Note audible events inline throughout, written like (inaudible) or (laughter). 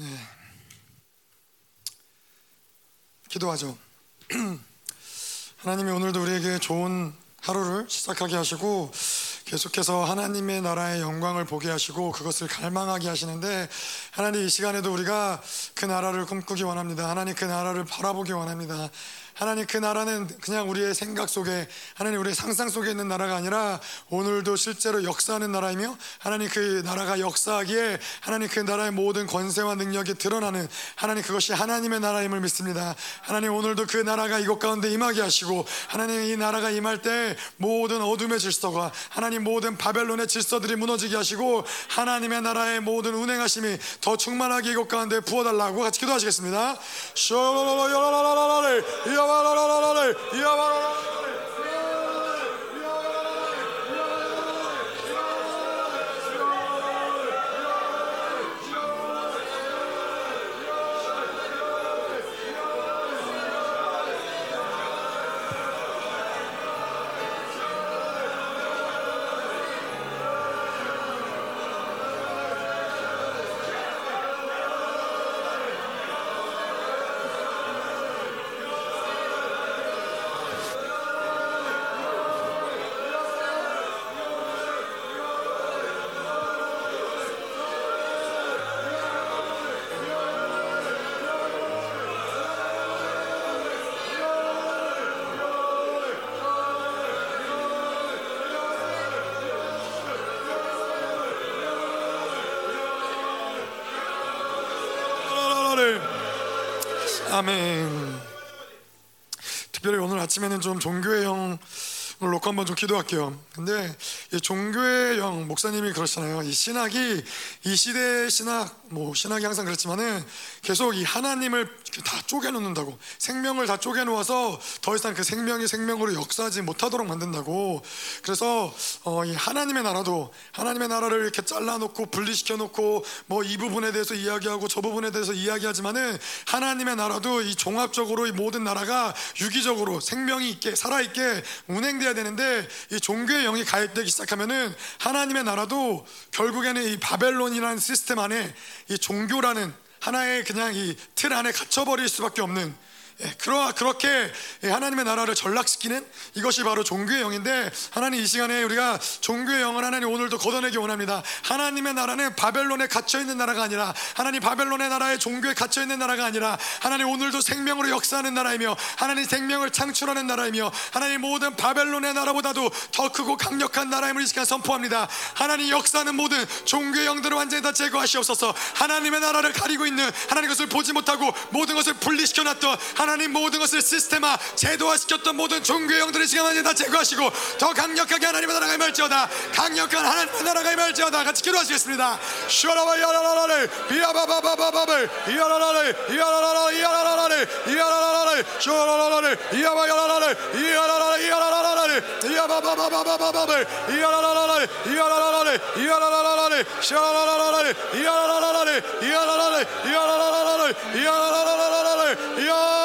네. 기도하죠. (clears throat) 하나님이 오늘도 우리에게 좋은 하루를 시작하게 하시고 계속해서 하나님의 나라의 영광을 보게 하시고 그것을 갈망하게 하시는데 하나님 이 시간에도 우리가 그 나라를 꿈꾸기 원합니다. 하나님 그 나라를 바라보기 원합니다. 하나님 그 나라는 그냥 우리의 생각 속에 하나님 우리의 상상 속에 있는 나라가 아니라 오늘도 실제로 역사하는 나라이며 하나님 그 나라가 역사하기에 하나님 그 나라의 모든 권세와 능력이 드러나는 하나님 그것이 하나님의 나라임을 믿습니다. 하나님 오늘도 그 나라가 이곳 가운데 임하게 하시고 하나님 이 나라가 임할 때 모든 어둠의 질서가 하나님 모든 바벨론의 질서들이 무너지게 하시고 하나님의 나라의 모든 운행하심이 더 충만하게 이곳 가운데 부어달라고 같이 기도하시겠습니다. 야바라라라를 야바라라라를 아멘. 특별히 오늘 아침에는 좀 종교의 형 오늘 놓고 한번 좀 기도할게요. 근데 이 종교의 영 목사님이 그러시잖아요. 이 신학이 이 시대의 신학 뭐 신학이 항상 그렇지만은 계속 이 하나님을 다 쪼개놓는다고 생명을 다 쪼개놓아서 더 이상 그 생명이 생명으로 역사하지 못하도록 만든다고. 그래서 어, 이 하나님의 나라도 하나님의 나라를 이렇게 잘라놓고 분리시켜 놓고 뭐 이 부분에 대해서 이야기하고 저 부분에 대해서 이야기하지만은 하나님의 나라도 이 종합적으로 이 모든 나라가 유기적으로 생명이 있게 살아 있게 운행되어 해야 되는데 이 종교의 영이 가입되기 시작하면은 하나님의 나라도 결국에는 이 바벨론이라는 시스템 안에 이 종교라는 하나의 그냥 이 틀 안에 갇혀버릴 수밖에 없는 예, 그러, 그렇게 하나님의 나라를 전락시키는 이것이 바로 종교의 영인데 하나님 이 시간에 우리가 종교의 영을 하나님 오늘도 걷어내기 원합니다. 하나님의 나라는 바벨론에 갇혀 있는 나라가 아니라 하나님 바벨론의 나라에 종교에 갇혀 있는 나라가 아니라 하나님 오늘도 생명으로 역사하는 나라이며 하나님 생명을 창출하는 나라이며 하나님 모든 바벨론의 나라보다도 더 크고 강력한 나라임을 이 시간 선포합니다. 하나님 역사하는 모든 종교의 영들을 완전히 다 제거하시옵소서 하나님의 나라를 가리고 있는 하나님 것을 보지 못하고 모든 것을 분리시켜 놨던 하나님 하나님 모든 것을 시스템화 제도화시켰던 모든 종교 영들의 시간만이 다 제거하시고 더 강력하게 하나님의 나라가 임할지어다. 강력한 하나님의 나라가 임할지어다. 같이 기도하시겠습니다. 슈라바 야라라라를 비아바바바바바를 이야라라를 이야라라라 이야라라를 이야라라를 슈라라라를 이야바 야라라를 이야라라라 이야라라라를 이야바바바바바바를 이야라라라를 이야라라라를 이야라라라를 슈라라라라를 이야라라라를 이야라라를 이야라라라를 이야라라라를 이야 이야라라라라를 이야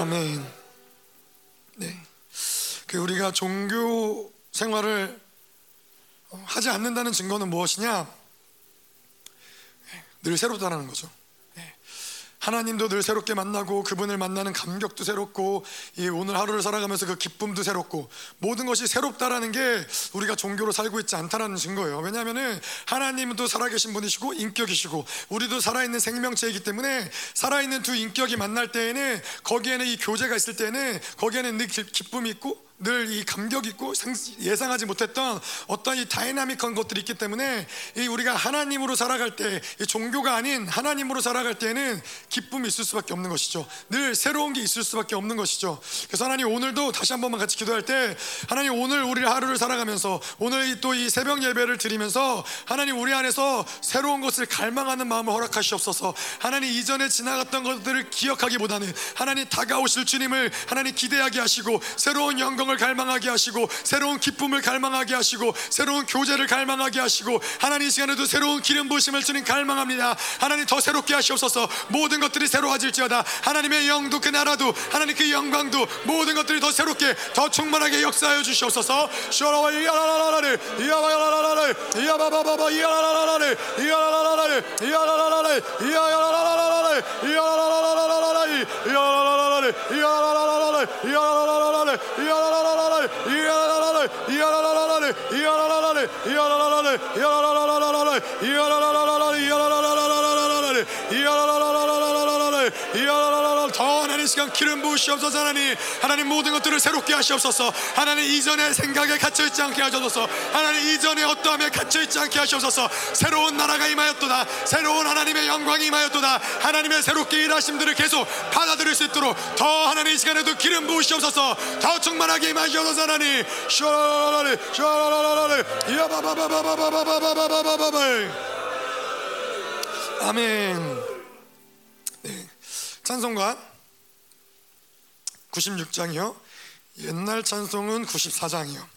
아멘. 네. 그 우리가 종교 생활을 하지 않는다는 증거는 무엇이냐? 늘 새롭다는 거죠. 예. 하나님도 늘 새롭게 만나고 그분을 만나는 감격도 새롭고 오늘 하루를 살아가면서 그 기쁨도 새롭고 모든 것이 새롭다라는 게 우리가 종교로 살고 있지 않다라는 증거예요. 왜냐하면은 하나님도 살아계신 분이시고 인격이시고 우리도 살아있는 생명체이기 때문에 살아있는 두 인격이 만날 때에는 거기에는 이 교제가 있을 때는 거기에는 늘 기쁨이 있고 늘 이 감격 있고 예상하지 못했던 어떤 이 다이나믹한 것들이 있기 때문에 이 우리가 하나님으로 살아갈 때 종교가 아닌 하나님으로 살아갈 때는 기쁨이 있을 수밖에 없는 것이죠. 늘 새로운 게 있을 수밖에 없는 것이죠. 그래서 하나님 오늘도 다시 한 번만 같이 기도할 때 하나님 오늘 우리 하루를 살아가면서 오늘 또 이 새벽 예배를 드리면서 하나님 우리 안에서 새로운 것을 갈망하는 마음을 허락하시옵소서. 하나님 이전에 지나갔던 것들을 기억하기보다는 하나님 다가오실 주님을 하나님 기대하게 하시고 새로운 영광 음성을 갈망하게 하시고 새로운 기쁨을 갈망하게 하시고 새로운 교제를 갈망하게 하시고 하나님 이 시간에도 새로운 기름 부으심을 주님 갈망합니다. 하나님 더 새롭게 하시옵소서. 모든 것들이 새로워질지어다. 하나님의 영도 그 나라도 하나님 그 영광도 모든 것들이 더 새롭게 더 충만하게 역사하여 주시옵소서. 쇼라와 이야라라라를 이야바야라라를 이야바바바바 이야라라라를 이야라라라를 이야라라라를 이야라라라를 이야라라라를 이야라라라를 이야라라라를 이야라라라를 이야라라라를 이야라라라를 やらららら 더 하나님 시간 기름 부으시옵소서 하나님. 하나님 모든 것들을 새롭게 하시옵소서. 하나님 이전의 생각에 갇혀있지 않게 하셔서. 하나님 이전의 어떠함에 갇혀있지 않게 하시옵소서. 새로운 나라가 임하였도다. 새로운 하나님의 영광이 임하였도다. 하나님의 새롭게 일하심들을 계속 받아들일 수 있도록 더 하나님 이 시간에도 기름 부으시옵소서. 더 충만하게 임하시옵소서 하나님. 슈라라라리 슈라라라라리. 이야바바바바바바바바바바바바바 아멘 네. 찬송가 96장이요? 옛날 찬송은 94장이요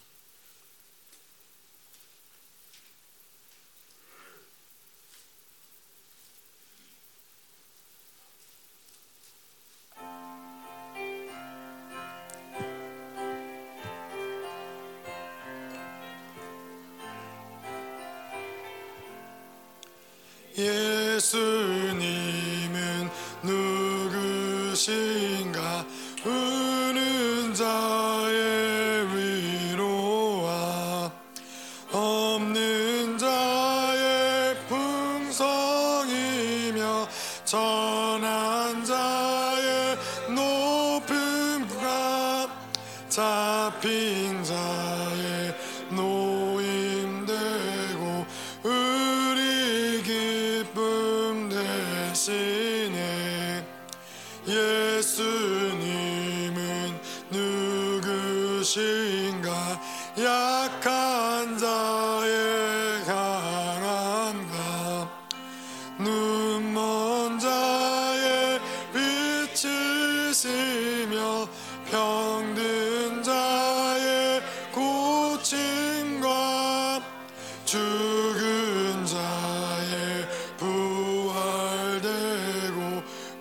죽은 자의 부활되고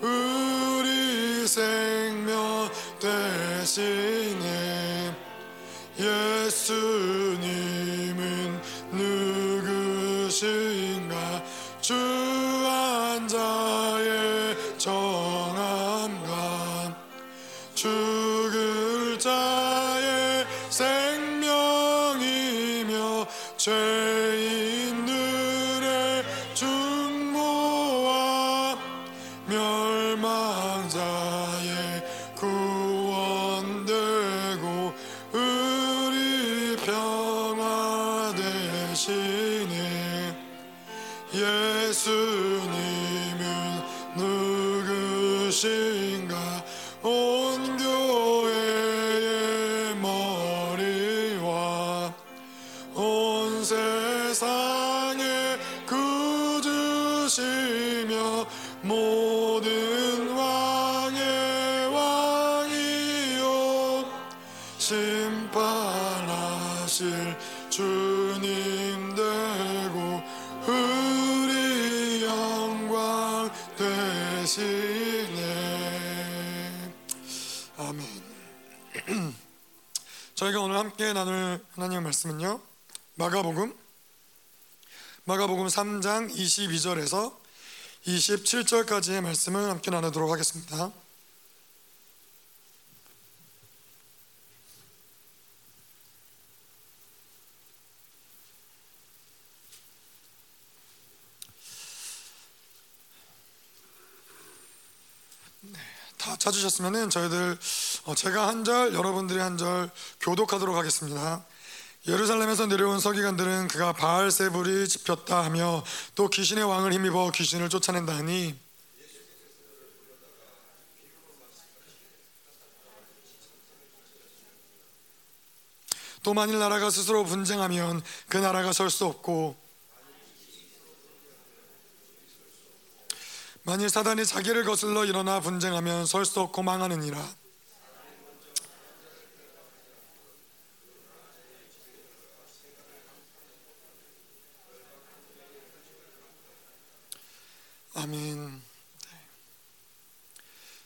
우리 생명 대신에 예수 마가복음 마가복음 3장 22절에서 27절까지의 말씀을 함께 나누도록 하겠습니다. 다 찾으셨으면은 저희들 어, 제가 한 절, 여러분들이 한 절 교독하도록 하겠습니다. 예루살렘에서 내려온 서기관들은 그가 바알세불이 집혔다 하며 또 귀신의 왕을 힘입어 귀신을 쫓아낸다 하니 또 만일 나라가 스스로 분쟁하면 그 나라가 설 수 없고 만일 사단이 자기를 거슬러 일어나 분쟁하면 설 수 없고 망하느니라 아멘.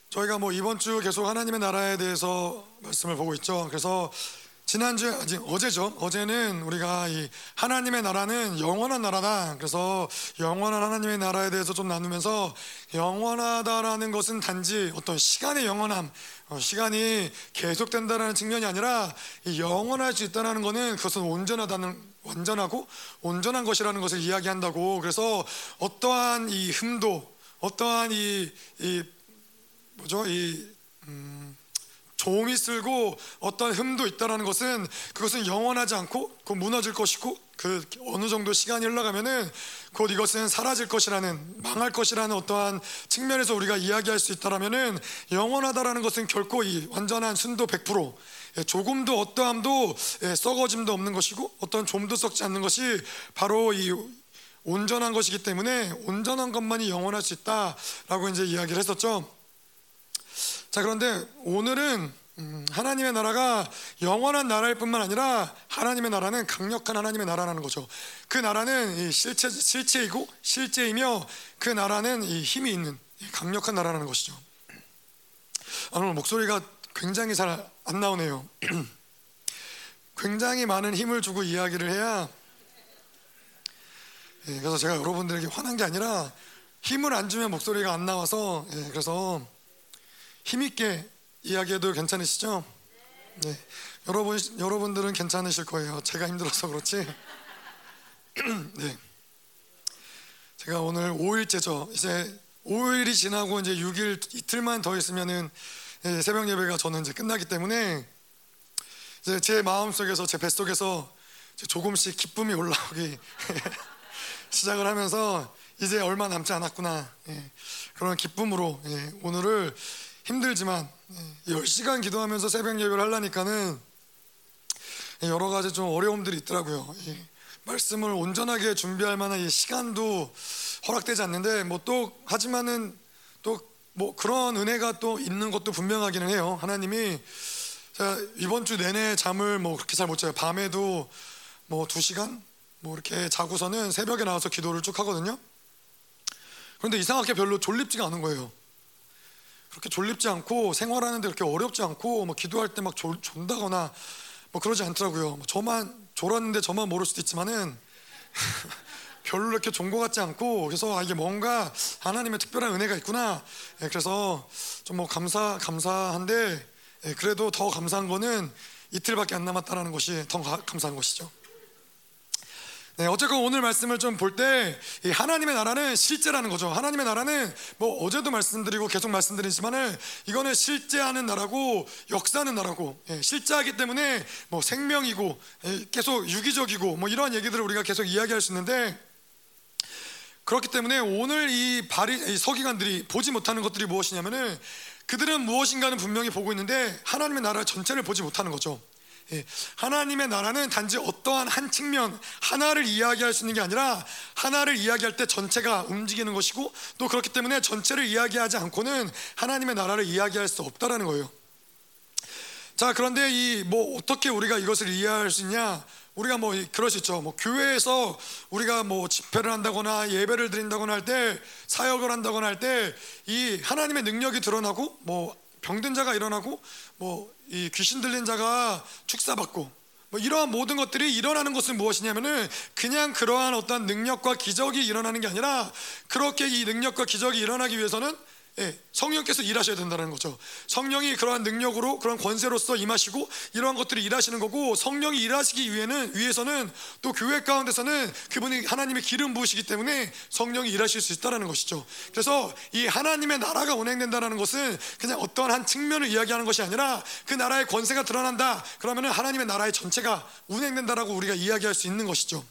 저희가 뭐 이번 주 계속 하나님의 나라에 대해서 말씀을 보고 있죠. 그래서 지난주에 아직 어제죠. 어제는 우리가 이 하나님의 나라는 영원한 나라다. 그래서 영원한 하나님의 나라에 대해서 좀 나누면서 영원하다라는 것은 단지 어떤 시간의 영원함, 어, 시간이 계속된다라는 측면이 아니라 영원할 수 있다는 것은 그것은 온전하다는 완전하고 온전한 것이라는 것을 이야기한다고. 그래서 어떠한 이 흠도, 어떠한 이, 이 뭐죠 이 음, 종이 쓸고 어떤 흠도 있다라는 것은 그것은 영원하지 않고 그 무너질 것이고 그 어느 정도 시간이 흘러가면은 곧 이것은 사라질 것이라는 망할 것이라는 어떠한 측면에서 우리가 이야기할 수 있다라면은 영원하다라는 것은 결코 이 완전한 순도 100% 예, 조금도 어떠함도 예, 썩어짐도 없는 것이고 어떤 좀도 썩지 않는 것이 바로 이 온전한 것이기 때문에 온전한 것만이 영원할 수 있다라고 이제 이야기를 했었죠. 자 그런데 오늘은 음, 하나님의 나라가 영원한 나라일 뿐만 아니라 하나님의 나라는 강력한 하나님의 나라라는 거죠. 그 나라는 실체 실체이고 실제이며 그 나라는 힘이 있는 강력한 나라라는 것이죠. 아, 오늘 목소리가 굉장히 잘 안 나오네요. (clears throat) 굉장히 많은 힘을 주고 이야기를 해야 예, 그래서 제가 여러분들에게 화난 게 아니라 힘을 안 주면 목소리가 안 나와서 예, 그래서 힘 있게 이야기해도 괜찮으시죠? 네. 여러분, 여러분들은 괜찮으실 거예요. 제가 힘들어서 그렇지. (clears throat) 네. 제가 오늘 5일째죠. 이제 5일이 지나고 이제 6일 이틀만 더 있으면은 예, 새벽 예배가 저는 이제 끝나기 때문에 이제 제 마음 속에서 제 뱃속에서 조금씩 기쁨이 올라오기 (laughs) 시작을 하면서 이제 얼마 남지 않았구나 예, 그런 기쁨으로 예, 오늘을 힘들지만 10시간 예, 기도하면서 새벽 예배를 하려니까는 여러 가지 좀 어려움들이 있더라고요. 말씀을 온전하게 준비할 만한 시간도 허락되지 않는데 뭐 또 하지만은 또 뭐 그런 은혜가 또 있는 것도 분명하기는 해요. 하나님이 자, 이번 주 내내 잠을 뭐 그렇게 잘 못 자요. 밤에도 뭐 2시간 뭐 이렇게 자고서는 새벽에 나와서 기도를 쭉 하거든요. 그런데 이상하게 별로 졸립지가 않은 거예요. 그렇게 졸립지 않고 생활하는데 그렇게 어렵지 않고 뭐 기도할 때 막 존다거나 뭐 그러지 않더라고요. 뭐 저만 졸았는데 저만 모를 수도 있지만은 별로 이렇게 것 같지 않고 그래서 아, 이게 뭔가 하나님의 특별한 은혜가 있구나. 예, 그래서 좀 뭐 감사 감사한데 예, 그래도 더 감사한 거는 이틀밖에 안 남았다라는 것이 더 감사한 것이죠. 네, 어쨌건 오늘 말씀을 좀 볼 때 하나님의 나라는 실제라는 거죠. 하나님의 나라는 뭐 어제도 말씀드리고 계속 말씀드리지만은 이거는 실제하는 나라고 역사하는 나라고 예, 실제하기 때문에 뭐 생명이고 예, 계속 유기적이고 뭐 이러한 얘기들을 우리가 계속 이야기할 수 있는데 그렇기 때문에 오늘 이 바리 이 서기관들이 보지 못하는 것들이 무엇이냐면은 그들은 무엇인가는 분명히 보고 있는데 하나님의 나라 전체를 보지 못하는 거죠. 예, 하나님의 나라는 단지 어떠한 한 측면 하나를 이야기할 수 있는 게 아니라 하나를 이야기할 때 전체가 움직이는 것이고 또 그렇기 때문에 전체를 이야기하지 않고는 하나님의 나라를 이야기할 수 없다라는 거예요. 자 그런데 이 뭐 어떻게 우리가 이것을 이해할 수 있냐? 우리가 뭐 있죠. 뭐 교회에서 우리가 뭐 집회를 한다거나 예배를 드린다거나 할 때 사역을 한다거나 할 때 이 하나님의 능력이 드러나고 뭐 병든 자가 일어나고 뭐 이 귀신 들린 자가 축사받고 뭐 이러한 모든 것들이 일어나는 것은 무엇이냐면은 그냥 그러한 어떤 능력과 기적이 일어나는 게 아니라 그렇게 이 능력과 기적이 일어나기 위해서는 예, 성령께서 일하셔야 된다는 거죠. 성령이 그러한 능력으로 그런 권세로서 임하시고 이러한 것들이 일하시는 거고 성령이 일하시기 위해는 위해서는 또 교회 가운데서는 그분이 하나님의 기름 부으시기 때문에 성령이 일하실 수 있다라는 것이죠. 그래서 이 하나님의 나라가 운행된다는 것은 그냥 어떠한 한 측면을 이야기하는 것이 아니라 그 나라의 권세가 드러난다. 그러면은 하나님의 나라의 전체가 운행된다라고 우리가 이야기할 수 있는 것이죠.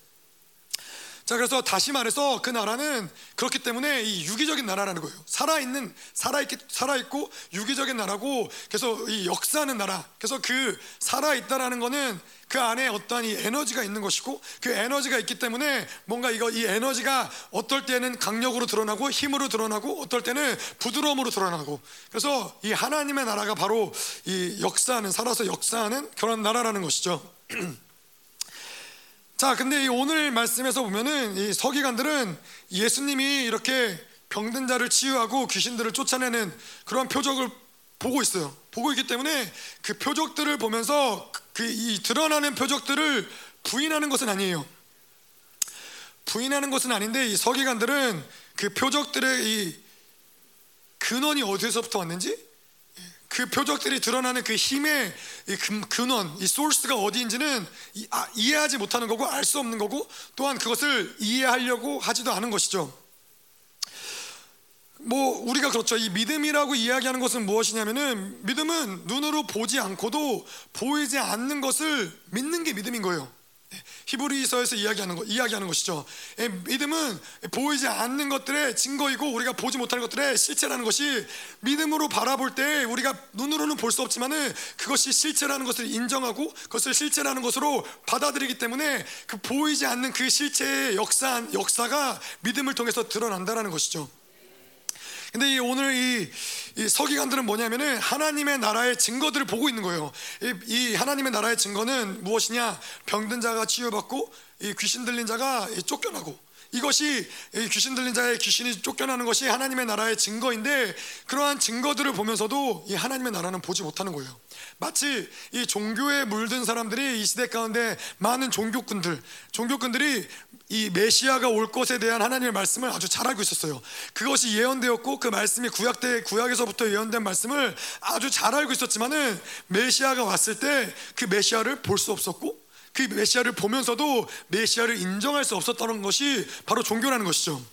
자, 그래서 다시 말해서 그 나라는 그렇기 때문에 이 유기적인 나라라는 거예요. 살아있는, 살아있기, 살아있고 유기적인 나라고, 그래서 이 역사하는 나라. 그래서 그 살아있다라는 거는 그 안에 어떠한 이 에너지가 있는 것이고, 그 에너지가 있기 때문에 뭔가 이거, 이 에너지가 어떨 때는 강력으로 드러나고, 힘으로 드러나고, 어떨 때는 부드러움으로 드러나고. 그래서 이 하나님의 나라가 바로 이 역사하는, 살아서 역사하는 그런 나라라는 것이죠. (clears throat) 자, 근데 오늘 말씀에서 보면은 이 서기관들은 예수님이 이렇게 병든 자를 치유하고 귀신들을 쫓아내는 그런 표적을 보고 있어요. 보고 있기 때문에 그 표적들을 보면서 그 이 드러나는 표적들을 부인하는 것은 아니에요. 부인하는 것은 아닌데 이 서기관들은 그 표적들의 이 근원이 어디서부터 왔는지 그 표적들이 드러나는 그 힘의 이 근원, 이 소스가 어디인지는 아, 이해하지 못하는 거고 알 수 없는 거고 또한 그것을 이해하려고 하지도 않은 것이죠. 뭐 우리가 그렇죠. 이 믿음이라고 이야기하는 것은 무엇이냐면은 믿음은 눈으로 보지 않고도 보이지 않는 것을 믿는 게 믿음인 거예요. 히브리서에서 이야기하는 거 이야기하는 것이죠. 예, 믿음은 보이지 않는 것들의 증거이고 우리가 보지 못하는 것들의 실체라는 것이 믿음으로 바라볼 때 우리가 눈으로는 볼 수 없지만은 그것이 실체라는 것을 인정하고 그것을 실체라는 것으로 받아들이기 때문에 그 보이지 않는 그 실체의 역사 역사가 믿음을 통해서 드러난다라는 것이죠. 근데 이 오늘 이, 이, 서기관들은 뭐냐면은 하나님의 나라의 증거들을 보고 있는 거예요. 이, 이, 하나님의 나라의 증거는 무엇이냐? 병든 자가 치유받고 이 귀신 들린 자가 쫓겨나고 이것이 귀신 들린 자의 귀신이 쫓겨나는 것이 하나님의 나라의 증거인데 그러한 증거들을 보면서도 이 하나님의 나라는 보지 못하는 거예요. 마치 이 종교에 물든 사람들이 이 시대 가운데 많은 종교꾼들, 종교꾼들이 이 메시아가 올 것에 대한 하나님의 말씀을 아주 잘 알고 있었어요. 그것이 예언되었고 그 말씀이 구약 때 구약에서부터 예언된 말씀을 아주 잘 알고 있었지만은 메시아가 왔을 때 그 메시아를 볼 수 없었고 그 메시아를 보면서도 메시아를 인정할 수 없었다는 것이 바로 종교라는 것이죠.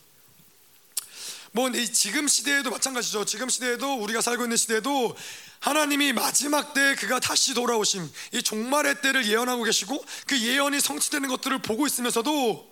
뭐 지금 시대에도 마찬가지죠. 지금 시대에도 우리가 살고 있는 시대에도 하나님이 마지막 때 그가 다시 돌아오심, 이 종말의 때를 예언하고 계시고 그 예언이 성취되는 것들을 보고 있으면서도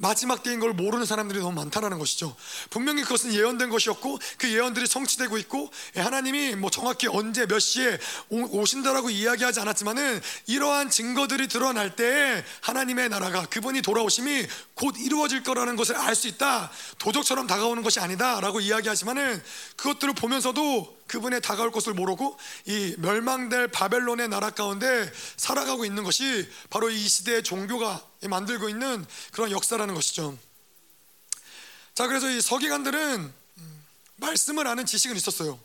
마지막 때인 걸 모르는 사람들이 너무 많다라는 것이죠. 분명히 그것은 예언된 것이었고 그 예언들이 성취되고 있고 하나님이 뭐 정확히 언제 몇 시에 오신다라고 이야기하지 않았지만은 이러한 증거들이 드러날 때 하나님의 나라가 그분이 돌아오심이 곧 이루어질 거라는 것을 알 수 있다. 도적처럼 다가오는 것이 아니다라고 이야기하지만은 그것들을 보면서도 그분의 다가올 것을 모르고 이 멸망될 바벨론의 나라 가운데 살아가고 있는 것이 바로 이 시대의 종교가 만들고 있는 그런 역사라는 것이죠. 자, 그래서 이 서기관들은 음, 말씀을 아는 지식은 있었어요.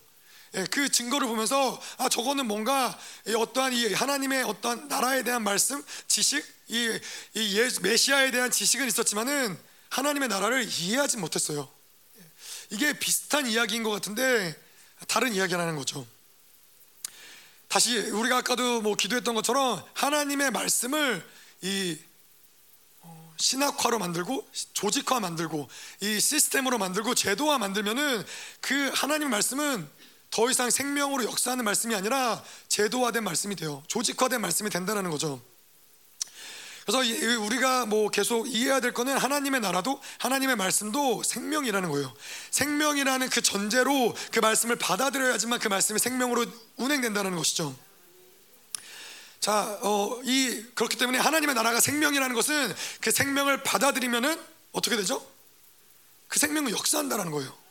예, 그 증거를 보면서 아 저거는 뭔가 어떠한 이 하나님의 어떠한 나라에 대한 말씀, 지식, 이, 이 메시아에 대한 지식은 있었지만은 하나님의 나라를 이해하지 못했어요. 예, 이게 비슷한 이야기인 것 같은데 다른 이야기라는 거죠. 다시 우리가 아까도 뭐 기도했던 것처럼 하나님의 말씀을 이 어, 신학화로 만들고 조직화 만들고 이 시스템으로 만들고 제도화 만들면은 그 하나님 말씀은 더 이상 생명으로 역사하는 말씀이 아니라 제도화된 말씀이 돼요. 조직화된 말씀이 된다는 거죠. 그래서 우리가 뭐 계속 이해해야 될 거는 하나님의 나라도 하나님의 말씀도 생명이라는 거예요. 생명이라는 그 전제로 그 말씀을 받아들여야지만 그 말씀이 생명으로 운행된다는 것이죠. 자, 어, 이 그렇기 때문에 하나님의 나라가 생명이라는 것은 그 생명을 받아들이면은 어떻게 되죠? 그 생명은 역사한다는 거예요.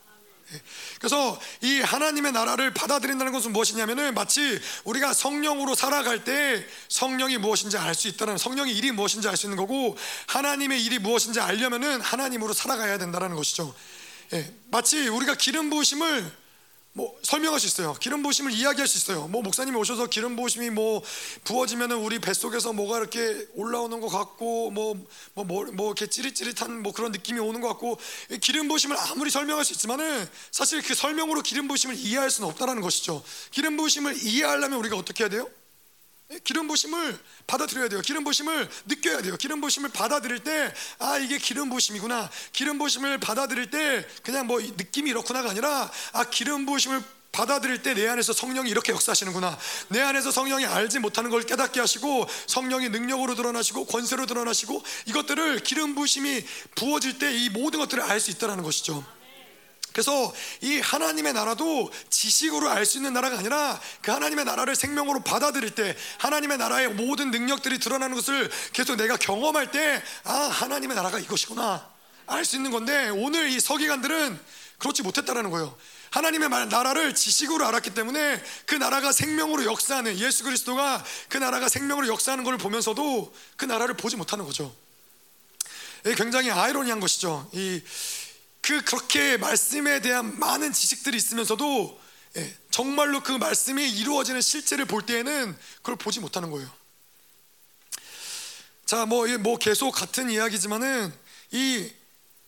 예. 그래서 이 하나님의 나라를 받아들인다는 것은 무엇이냐면은 마치 우리가 성령으로 살아갈 때 성령이 무엇인지 알 수 있다는 성령의 일이 무엇인지 알 수 있는 거고 하나님의 일이 무엇인지 알려면은 하나님으로 살아가야 된다는 것이죠. 예, 마치 우리가 기름 부으심을 뭐 설명할 수 있어요. 기름 부으심을 이야기할 수 있어요. 뭐 목사님이 오셔서 기름 부으심이 뭐 부어지면은 우리 뱃속에서 뭐가 이렇게 올라오는 것 같고 뭐뭐뭐 뭐, 뭐, 뭐 이렇게 찌릿찌릿한 뭐 그런 느낌이 오는 것 같고 기름 부으심을 아무리 설명할 수 있지만은 사실 그 설명으로 기름 부으심을 이해할 수는 없다라는 것이죠. 기름 부으심을 이해하려면 우리가 어떻게 해야 돼요? 기름 부심을 받아들여야 돼요. 기름 부심을 느껴야 돼요. 기름 부심을 받아들일 때 아 이게 기름 부심이구나. 기름 부심을 받아들일 때 그냥 뭐 느낌이 이렇구나가 아니라 아 기름 부심을 받아들일 때 내 안에서 성령이 이렇게 역사하시는구나. 내 안에서 성령이 알지 못하는 걸 깨닫게 하시고 성령이 능력으로 드러나시고 권세로 드러나시고 이것들을 기름 부심이 부어질 때 이 모든 것들을 알 수 있다라는 것이죠. 그래서 이 하나님의 나라도 지식으로 알 수 있는 나라가 아니라 그 하나님의 나라를 생명으로 받아들일 때 하나님의 나라의 모든 능력들이 드러나는 것을 계속 내가 경험할 때 아, 하나님의 나라가 이것이구나. 알 수 있는 건데 오늘 이 서기관들은 그렇지 못했다라는 거예요. 하나님의 나라를 지식으로 알았기 때문에 그 나라가 생명으로 역사하는 예수 그리스도가 그 나라가 생명으로 역사하는 것을 보면서도 그 나라를 보지 못하는 거죠. 굉장히 아이러니한 것이죠. 이 그 그렇게 말씀에 대한 많은 지식들이 있으면서도 예, 정말로 그 말씀이 이루어지는 실제를 볼 때에는 그걸 보지 못하는 거예요. 자, 뭐, 뭐 계속 같은 이야기지만은 이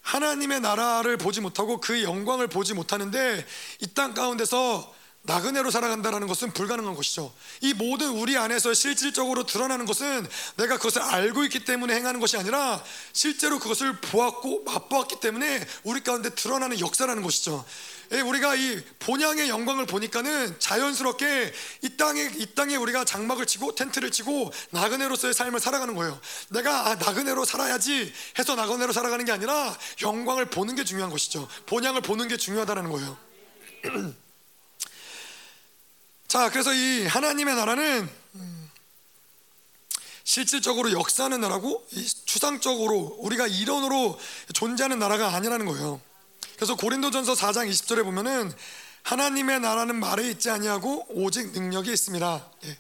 하나님의 나라를 보지 못하고 그 영광을 보지 못하는데 이 땅 가운데서 나그네로 살아간다는 것은 불가능한 것이죠. 이 모든 우리 안에서 실질적으로 드러나는 것은 내가 그것을 알고 있기 때문에 행하는 것이 아니라 실제로 그것을 보았고 맛보았기 때문에 우리 가운데 드러나는 역사라는 것이죠. 예, 우리가 이 본향의 영광을 보니까는 자연스럽게 이 땅에 이 땅에 우리가 장막을 치고 텐트를 치고 나그네로서의 삶을 살아가는 거예요. 내가 아, 나그네로 살아야지 해서 나그네로 살아가는 게 아니라 영광을 보는 게 중요한 것이죠. 본향을 보는 게 중요하다는 거예요. (clears throat) 자, 그래서 이 하나님의 나라는 음, 실질적으로 역사하는 나라고 추상적으로 우리가 이론으로 존재하는 나라가 아니라는 거예요. 그래서 고린도전서 4장 20절에 보면은 하나님의 나라는 말에 있지 아니하고 오직 능력이 있습니다. 예.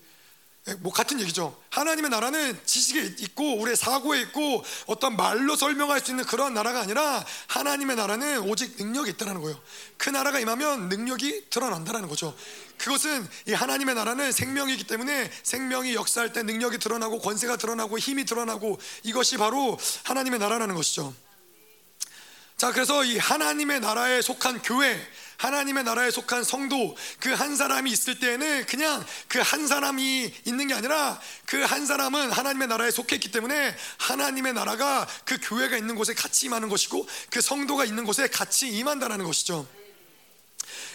예, 뭐 같은 얘기죠. 하나님의 나라는 지식에 있고 우리의 사고에 있고 어떤 말로 설명할 수 있는 그런 나라가 아니라 하나님의 나라는 오직 능력이 있다는 거예요. 그 나라가 임하면 능력이 드러난다는 거죠. 그것은 이 하나님의 나라는 생명이기 때문에 생명이 역사할 때 능력이 드러나고 권세가 드러나고 힘이 드러나고 이것이 바로 하나님의 나라라는 것이죠. 자, 그래서 이 하나님의 나라에 속한 교회 하나님의 나라에 속한 성도 그 한 사람이 있을 때에는 그냥 그 한 사람이 있는 게 아니라 그 한 사람은 하나님의 나라에 속했기 때문에 하나님의 나라가 그 교회가 있는 곳에 같이 임하는 것이고 그 성도가 있는 곳에 같이 임한다는 것이죠.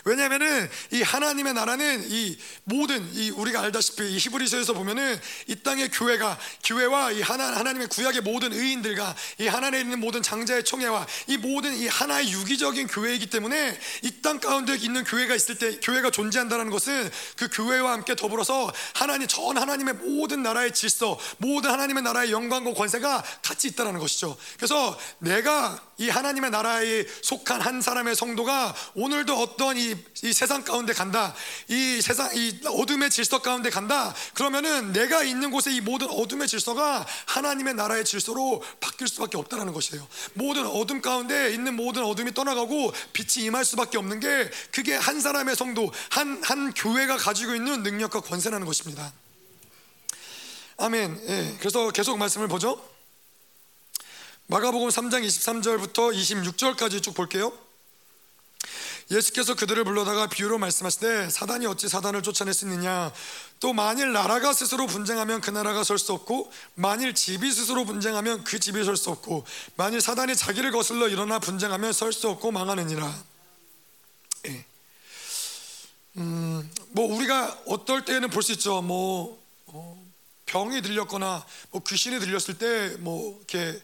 왜냐하면은 이 하나님의 나라는 이 모든 이 우리가 알다시피 이 히브리서에서 보면은 이 땅의 교회가 교회와 이 하나 하나님의 구약의 모든 의인들과 이 하나님에 있는 모든 장자의 총회와 이 모든 이 하나의 유기적인 교회이기 때문에 이 땅 가운데 있는 교회가 있을 때 교회가 존재한다는 것은 그 교회와 함께 더불어서 하나님 전 하나님의 모든 나라의 질서, 모든 하나님의 나라의 영광과 권세가 같이 있다는 것이죠. 그래서 내가 이 하나님의 나라에 속한 한 사람의 성도가 오늘도 어떤 이, 이 세상 가운데 간다. 이 세상 이 어둠의 질서 가운데 간다. 그러면은 내가 있는 곳에 이 모든 어둠의 질서가 하나님의 나라의 질서로 바뀔 수밖에 없다는 것이에요. 모든 어둠 가운데 있는 모든 어둠이 떠나가고 빛이 임할 수밖에 없는 게 그게 한 사람의 성도, 한 한 교회가 가지고 있는 능력과 권세라는 것입니다. 아멘. 예. 그래서 계속 말씀을 보죠. 마가복음 3장 23절부터 26절까지 쭉 볼게요. 예수께서 그들을 불러다가 비유로 말씀하시되 사단이 어찌 사단을 있느냐 또 만일 나라가 스스로 분쟁하면 그 나라가 설 수 없고 만일 집이 스스로 분쟁하면 그 집이 설 수 없고 만일 사단이 자기를 거슬러 일어나 분쟁하면 설 수 없고 망하느니라 예. 음, 뭐 우리가 어떨 때는 볼 수 있죠 뭐 어, 병이 들렸거나 뭐 귀신이 들렸을 때 뭐 이렇게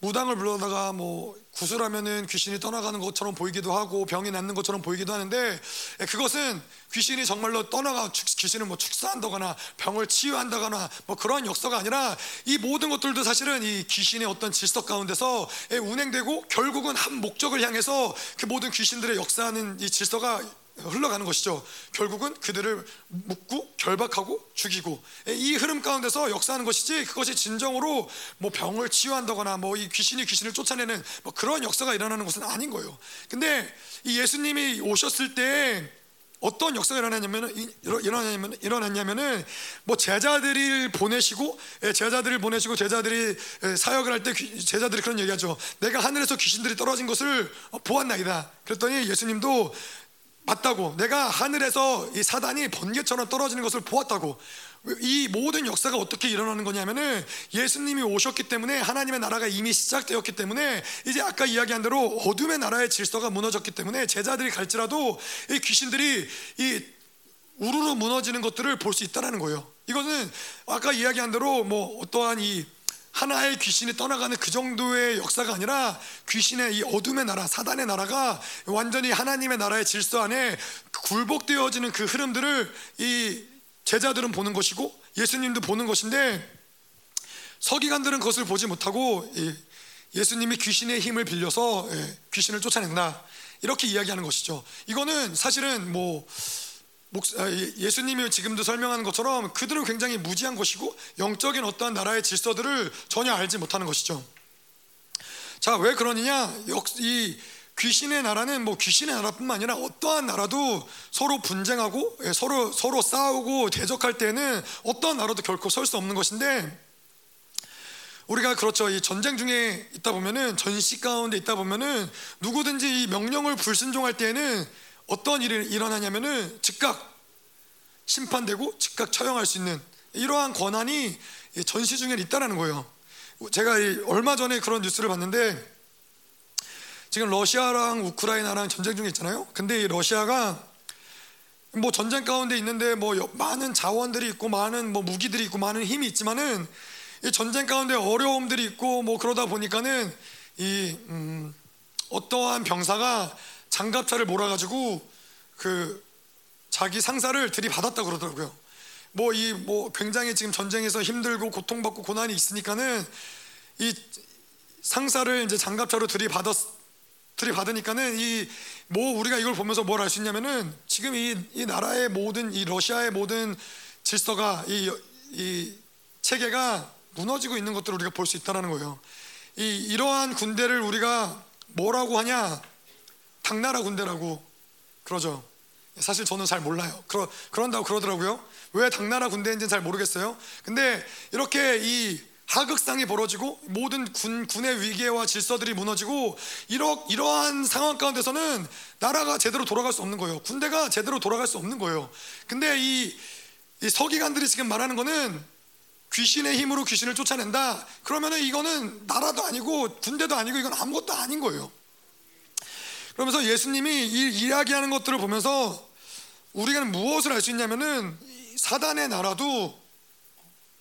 무당을 불러다가 뭐 구슬하면은 귀신이 떠나가는 것처럼 보이기도 하고 병이 낫는 것처럼 보이기도 하는데 예, 그것은 귀신이 정말로 떠나가 귀신을 뭐 축사한다거나 병을 치유한다거나 뭐 그러한 역사가 아니라 이 모든 것들도 사실은 이 귀신의 어떤 질서 가운데서 예, 운행되고 결국은 한 목적을 향해서 그 모든 귀신들의 역사하는 이 질서가 흘러가는 것이죠. 결국은 그들을 묶고 결박하고 죽이고 이 흐름 가운데서 역사하는 것이지 그것이 진정으로 뭐 병을 치유한다거나 뭐 이 귀신이 귀신을 쫓아내는 뭐 그런 역사가 일어나는 것은 아닌 거예요. 근데 이 예수님이 오셨을 때 어떤 역사가 일어났냐면은 일어났냐면 일어났냐면은 뭐 제자들을 보내시고 예, 제자들을 보내시고 제자들이 예, 사역을 할 때 제자들이 그런 얘기하죠. 내가 하늘에서 귀신들이 떨어진 것을 보았나이다. 그랬더니 예수님도 맞다고 내가 하늘에서 이 사단이 번개처럼 떨어지는 것을 보았다고 이 모든 역사가 어떻게 일어나는 거냐면은 예수님이 오셨기 때문에 하나님의 나라가 이미 시작되었기 때문에 이제 아까 이야기한 대로 어둠의 나라의 질서가 무너졌기 때문에 제자들이 갈지라도 이 귀신들이 이 우르르 무너지는 것들을 볼 수 있다라는 거예요. 이거는 아까 이야기한 대로 뭐 어떠한 이 하나의 귀신이 떠나가는 그 정도의 역사가 아니라 귀신의 이 어둠의 나라, 사단의 나라가 완전히 하나님의 나라의 질서 안에 굴복되어지는 그 흐름들을 이 제자들은 보는 것이고 예수님도 보는 것인데 서기관들은 그것을 보지 못하고 예수님이 귀신의 힘을 빌려서 예, 귀신을 쫓아낸다 이렇게 이야기하는 것이죠. 이거는 사실은 뭐 아, 예수님이 지금도 설명하는 것처럼 그들은 굉장히 무지한 것이고 영적인 어떠한 나라의 질서들을 전혀 알지 못하는 것이죠. 자, 왜 그러느냐? 이 귀신의 나라는 뭐 귀신의 나라뿐만 아니라 어떠한 나라도 서로 분쟁하고 예, 서로 서로 싸우고 대적할 때는 어떠한 나라도 결코 설 수 없는 것인데 우리가 그렇죠. 이 전쟁 중에 있다 보면은 전시 가운데 있다 보면은 누구든지 이 명령을 불순종할 때에는 어떤 일이 일어나냐면은 즉각 심판되고 즉각 처형할 수 있는 이러한 권한이 전시 중에 있다라는 거예요. 제가 얼마 전에 그런 뉴스를 봤는데 지금 러시아랑 우크라이나랑 전쟁 중에 있잖아요. 근데 이 러시아가 뭐 전쟁 가운데 있는데 뭐 많은 자원들이 있고 많은 뭐 무기들이 있고 많은 힘이 있지만은 이 전쟁 가운데 어려움들이 있고 뭐 그러다 보니까는 이 음, 어떠한 병사가 장갑차를 몰아가지고 그 자기 상사를 들이받았다 그러더라고요. 뭐이뭐 굉장히 지금 전쟁에서 힘들고 고통받고 고난이 있으니까는 이 상사를 이제 장갑차로 들이받았 들이받으니까는 이 뭐 우리가 이걸 보면서 뭘 알 수 있냐면은 지금 이, 이 나라의 모든 이 러시아의 모든 질서가 이, 이 체계가 무너지고 있는 것들을 우리가 볼 수 있다는 거예요. 이 이러한 군대를 우리가 뭐라고 하냐? 당나라 군대라고 그러죠. 사실 저는 잘 몰라요. 그러, 그런다고 그러더라고요. 왜 당나라 군대인지는 잘 모르겠어요. 근데 이렇게 이 하극상이 벌어지고 모든 군, 군의 위계와 질서들이 무너지고 이러, 이러한 상황 가운데서는 나라가 제대로 돌아갈 수 없는 거예요. 군대가 제대로 돌아갈 수 없는 거예요. 근데 이, 이 서기관들이 지금 말하는 거는 귀신의 힘으로 귀신을 쫓아낸다. 그러면은 이거는 나라도 아니고 군대도 아니고 이건 아무것도 아닌 거예요. 그러면서 예수님이 이 이야기하는 것들을 보면서 우리가 무엇을 알 수 있냐면은 사단의 나라도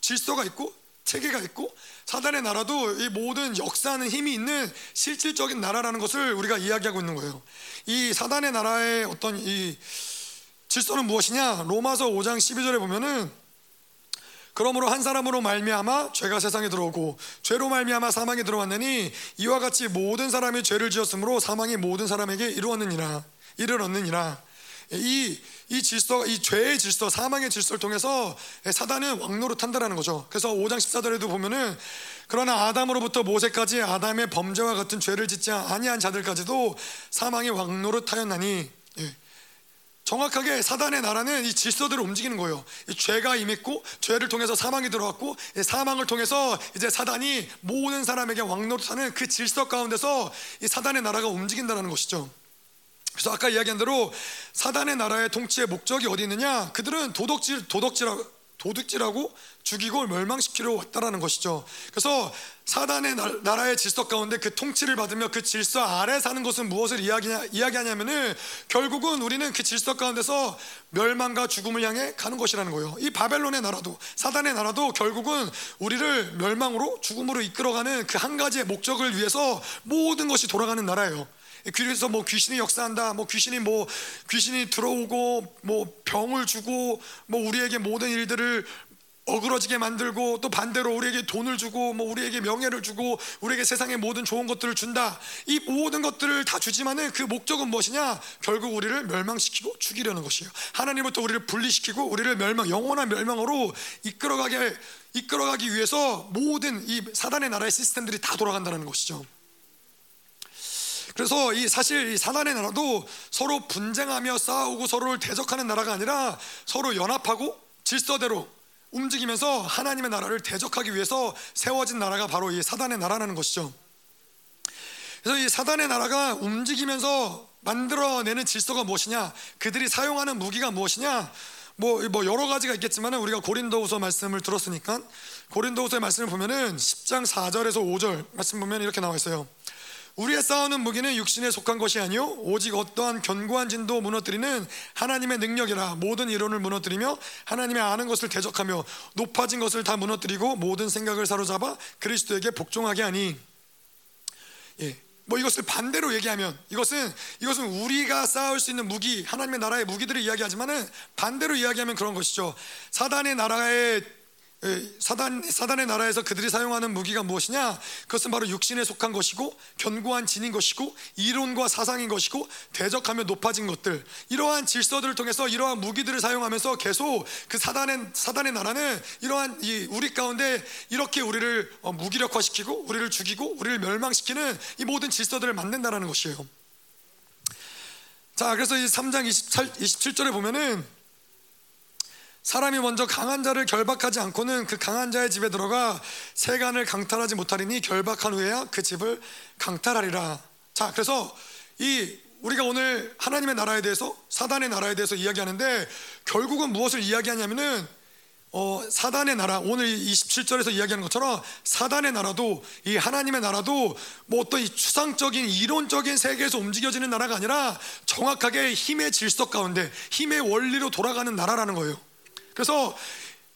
질서가 있고 체계가 있고 사단의 나라도 이 모든 역사하는 힘이 있는 실질적인 나라라는 것을 우리가 이야기하고 있는 거예요. 이 사단의 나라의 어떤 이 질서는 무엇이냐? 로마서 5장 12절에 보면은 그러므로 한 사람으로 말미암아 죄가 세상에 들어오고 죄로 말미암아 사망에 들어왔느니 이와 같이 모든 사람이 죄를 지었으므로 사망이 모든 사람에게 이루었느니라 이르렀느니라 이, 이 질서, 이 죄의 질서, 사망의 질서를 통해서 사단은 왕노릇 한다라는 거죠. 그래서 5장 14절에도 보면은 그러나 아담으로부터 모세까지 아담의 범죄와 같은 죄를 짓지 아니한 자들까지도 사망의 왕노릇 하였나니 예. 정확하게 사단의 나라는 이 질서대로 움직이는 거예요. 죄가 임했고 죄를 통해서 사망이 들어왔고 사망을 통해서 이제 사단이 모든 사람에게 왕노릇하는 그 질서 가운데서 이 사단의 나라가 움직인다는 것이죠. 그래서 아까 이야기한 대로 사단의 나라의 통치의 목적이 어디 있느냐? 그들은 도덕질 도덕질하 도둑질하고 죽이고 멸망시키려 왔다라는 것이죠. 그래서 사단의 나라의 질서 가운데 그 통치를 받으며 그 질서 아래 사는 것은 무엇을 이야기냐, 이야기하냐 면은 결국은 우리는 그 질서 가운데서 멸망과 죽음을 향해 가는 것이라는 거예요. 이 바벨론의 나라도 사단의 나라도 결국은 우리를 멸망으로 죽음으로 이끌어가는 그 한 가지의 목적을 위해서 모든 것이 돌아가는 나라예요. 그래서 뭐 귀신이 역사한다, 뭐 귀신이 뭐 귀신이 들어오고 뭐 병을 주고 뭐 우리에게 모든 일들을 어그러지게 만들고 또 반대로 우리에게 돈을 주고 뭐 우리에게 명예를 주고 우리에게 세상의 모든 좋은 것들을 준다. 이 모든 것들을 다 주지만은 그 목적은 무엇이냐? 결국 우리를 멸망시키고 죽이려는 것이에요. 하나님부터 우리를 분리시키고 우리를 멸망 영원한 멸망으로 이끌어가게 이끌어가기 위해서 모든 이 사단의 나라의 시스템들이 다 돌아간다는 것이죠. 그래서 이 사실 이 사단의 나라도 서로 분쟁하며 싸우고 서로를 대적하는 나라가 아니라 서로 연합하고 질서대로 움직이면서 하나님의 나라를 대적하기 위해서 세워진 나라가 바로 이 사단의 나라라는 것이죠. 그래서 이 사단의 나라가 움직이면서 만들어내는 질서가 무엇이냐? 그들이 사용하는 무기가 무엇이냐? 뭐, 뭐 여러 가지가 있겠지만 우리가 고린도후서 말씀을 들었으니까 고린도후서의 말씀을 보면은 10장 4절에서 5절 말씀 보면 이렇게 나와 있어요. 우리의 싸우는 무기는 육신에 속한 것이 아니요 오직 어떠한 견고한 진도 무너뜨리는 하나님의 능력이라 모든 이론을 무너뜨리며 하나님의 아는 것을 대적하며 높아진 것을 다 무너뜨리고 모든 생각을 사로잡아 그리스도에게 복종하게 하니 예. 뭐 이것을 반대로 얘기하면 이것은 이것은 우리가 싸울 수 있는 무기 하나님의 나라의 무기들을 이야기하지만은 반대로 이야기하면 그런 것이죠. 사단의 나라의 사단, 사단의 나라에서 그들이 사용하는 무기가 무엇이냐? 그것은 바로 육신에 속한 것이고 견고한 진인 것이고 이론과 사상인 것이고 대적하며 높아진 것들 이러한 질서들을 통해서 이러한 무기들을 사용하면서 계속 그 사단의 사단의 나라는 이러한 이 우리 가운데 이렇게 우리를 어, 무기력화시키고 우리를 죽이고 우리를 멸망시키는 이 모든 질서들을 만든다라는 것이에요. 자, 그래서 이 3장 27, 27절에 보면은 사람이 먼저 강한 자를 결박하지 않고는 그 강한 자의 집에 들어가 세간을 강탈하지 못하리니 결박한 후에야 그 집을 강탈하리라. 자, 그래서 이 우리가 오늘 하나님의 나라에 대해서 사단의 나라에 대해서 이야기하는데 결국은 무엇을 이야기하냐면은 어, 사단의 나라 오늘 27절에서 이야기하는 것처럼 사단의 나라도 이 하나님의 나라도 뭐 어떤 이 추상적인 이론적인 세계에서 움직여지는 나라가 아니라 정확하게 힘의 질서 가운데 힘의 원리로 돌아가는 나라라는 거예요. 그래서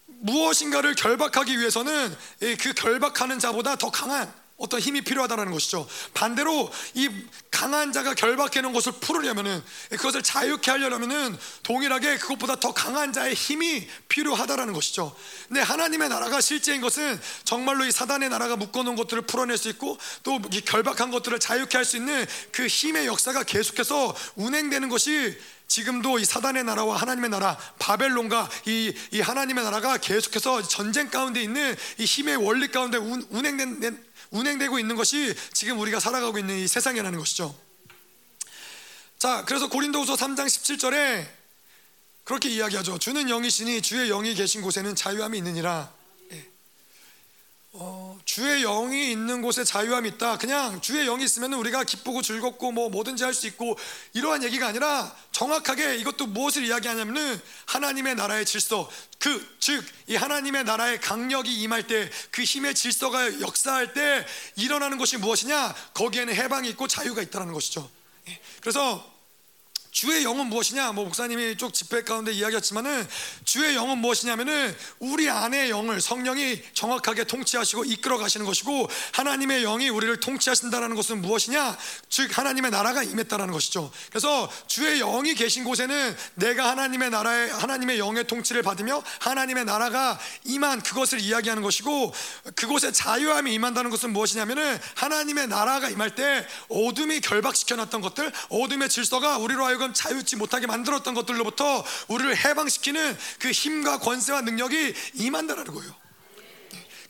무엇인가를 결박하기 위해서는 그 결박하는 자보다 더 강한 어떤 힘이 필요하다는 것이죠. 반대로 이 강한 자가 놓은 것을 풀으려면은 그것을 자유케 하려면은 동일하게 그것보다 더 강한 자의 힘이 필요하다라는 것이죠. 근데 하나님의 나라가 실제인 것은 정말로 이 사단의 나라가 묶어 놓은 것들을 풀어낼 수 있고 또 이 결박한 것들을 자유케 할 수 있는 그 힘의 역사가 계속해서 운행되는 것이 지금도 이 사단의 나라와 하나님의 나라 바벨론과 이, 이 하나님의 나라가 계속해서 전쟁 가운데 있는 이 힘의 원리 가운데 운, 운행된, 운행되고 있는 것이 지금 우리가 살아가고 있는 이 세상이라는 것이죠. 자, 그래서 고린도후서 3장 17절에 그렇게 이야기하죠. 주는 영이시니 주의 영이 계신 곳에는 자유함이 있느니라. 어, 주의 영이 있는 곳에 자유함이 있다. 그냥 주의 영이 있으면 우리가 기쁘고 즐겁고 뭐 뭐든지 할 수 있고 이러한 얘기가 아니라 정확하게 이것도 무엇을 이야기하냐면은 하나님의 나라의 질서 그 즉 이 하나님의 나라의 강력이 임할 때 그 힘의 질서가 역사할 때 일어나는 것이 무엇이냐? 거기에는 해방이 있고 자유가 있다는 것이죠. 예. 그래서 주의 영은 무엇이냐? 뭐 목사님이 쪽 집회 가운데 이야기했지만은 주의 영은 무엇이냐면은 우리 안의 영을 성령이 정확하게 통치하시고 이끌어 가시는 것이고 하나님의 영이 우리를 통치하신다라는 것은 무엇이냐? 즉 하나님의 나라가 임했다라는 것이죠. 그래서 주의 영이 계신 곳에는 내가 하나님의 나라의 하나님의 영의 통치를 받으며 하나님의 나라가 임한 그것을 이야기하는 것이고 그곳에 자유함이 임한다는 것은 무엇이냐면은 하나님의 나라가 임할 때 어둠이 결박시켜 놨던 것들, 어둠의 질서가 우리로 하여금 하여금 자유치 못하게 만들었던 것들로부터 우리를 해방시키는 그 힘과 권세와 능력이 임한다라는 거예요.